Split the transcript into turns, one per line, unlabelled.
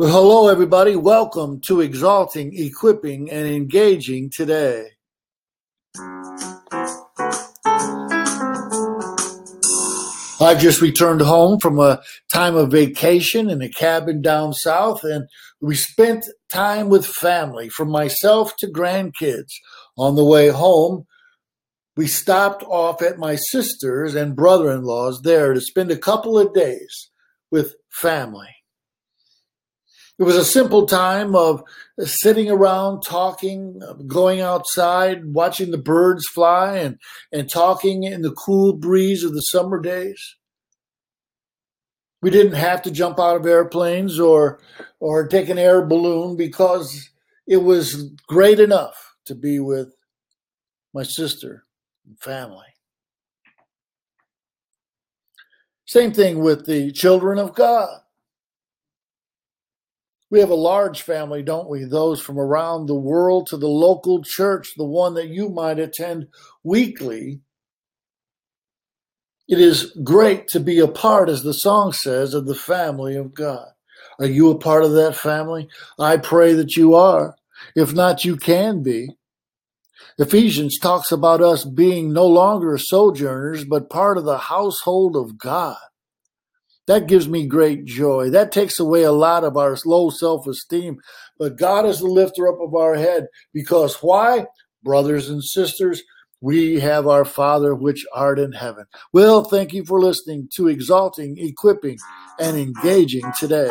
Well, hello, everybody. Welcome to Exalting, Equipping, and Engaging today. I've just returned home from a time of vacation in a cabin down south, and we spent time with family, from myself to grandkids. On the way home, we stopped off at my sister's and brother in law's there to spend a couple of days with family. It was a simple time of sitting around talking, going outside, watching the birds fly, and, and talking in the cool breeze of the summer days. We didn't have to jump out of airplanes or or take an air balloon because it was great enough to be with my sister and family. Same thing with the children of God. We have a large family, don't we? Those from around the world to the local church, the one that you might attend weekly. It is great to be a part, as the song says, of the family of God. Are you a part of that family? I pray that you are. If not, you can be. Ephesians talks about us being no longer sojourners, but part of the household of God. That gives me great joy. That takes away a lot of our low self esteem. But God is the lifter up of our head because why? Brothers and sisters, we have our Father which art in heaven. Well, thank you for listening to Exalting, Equipping, and Engaging today.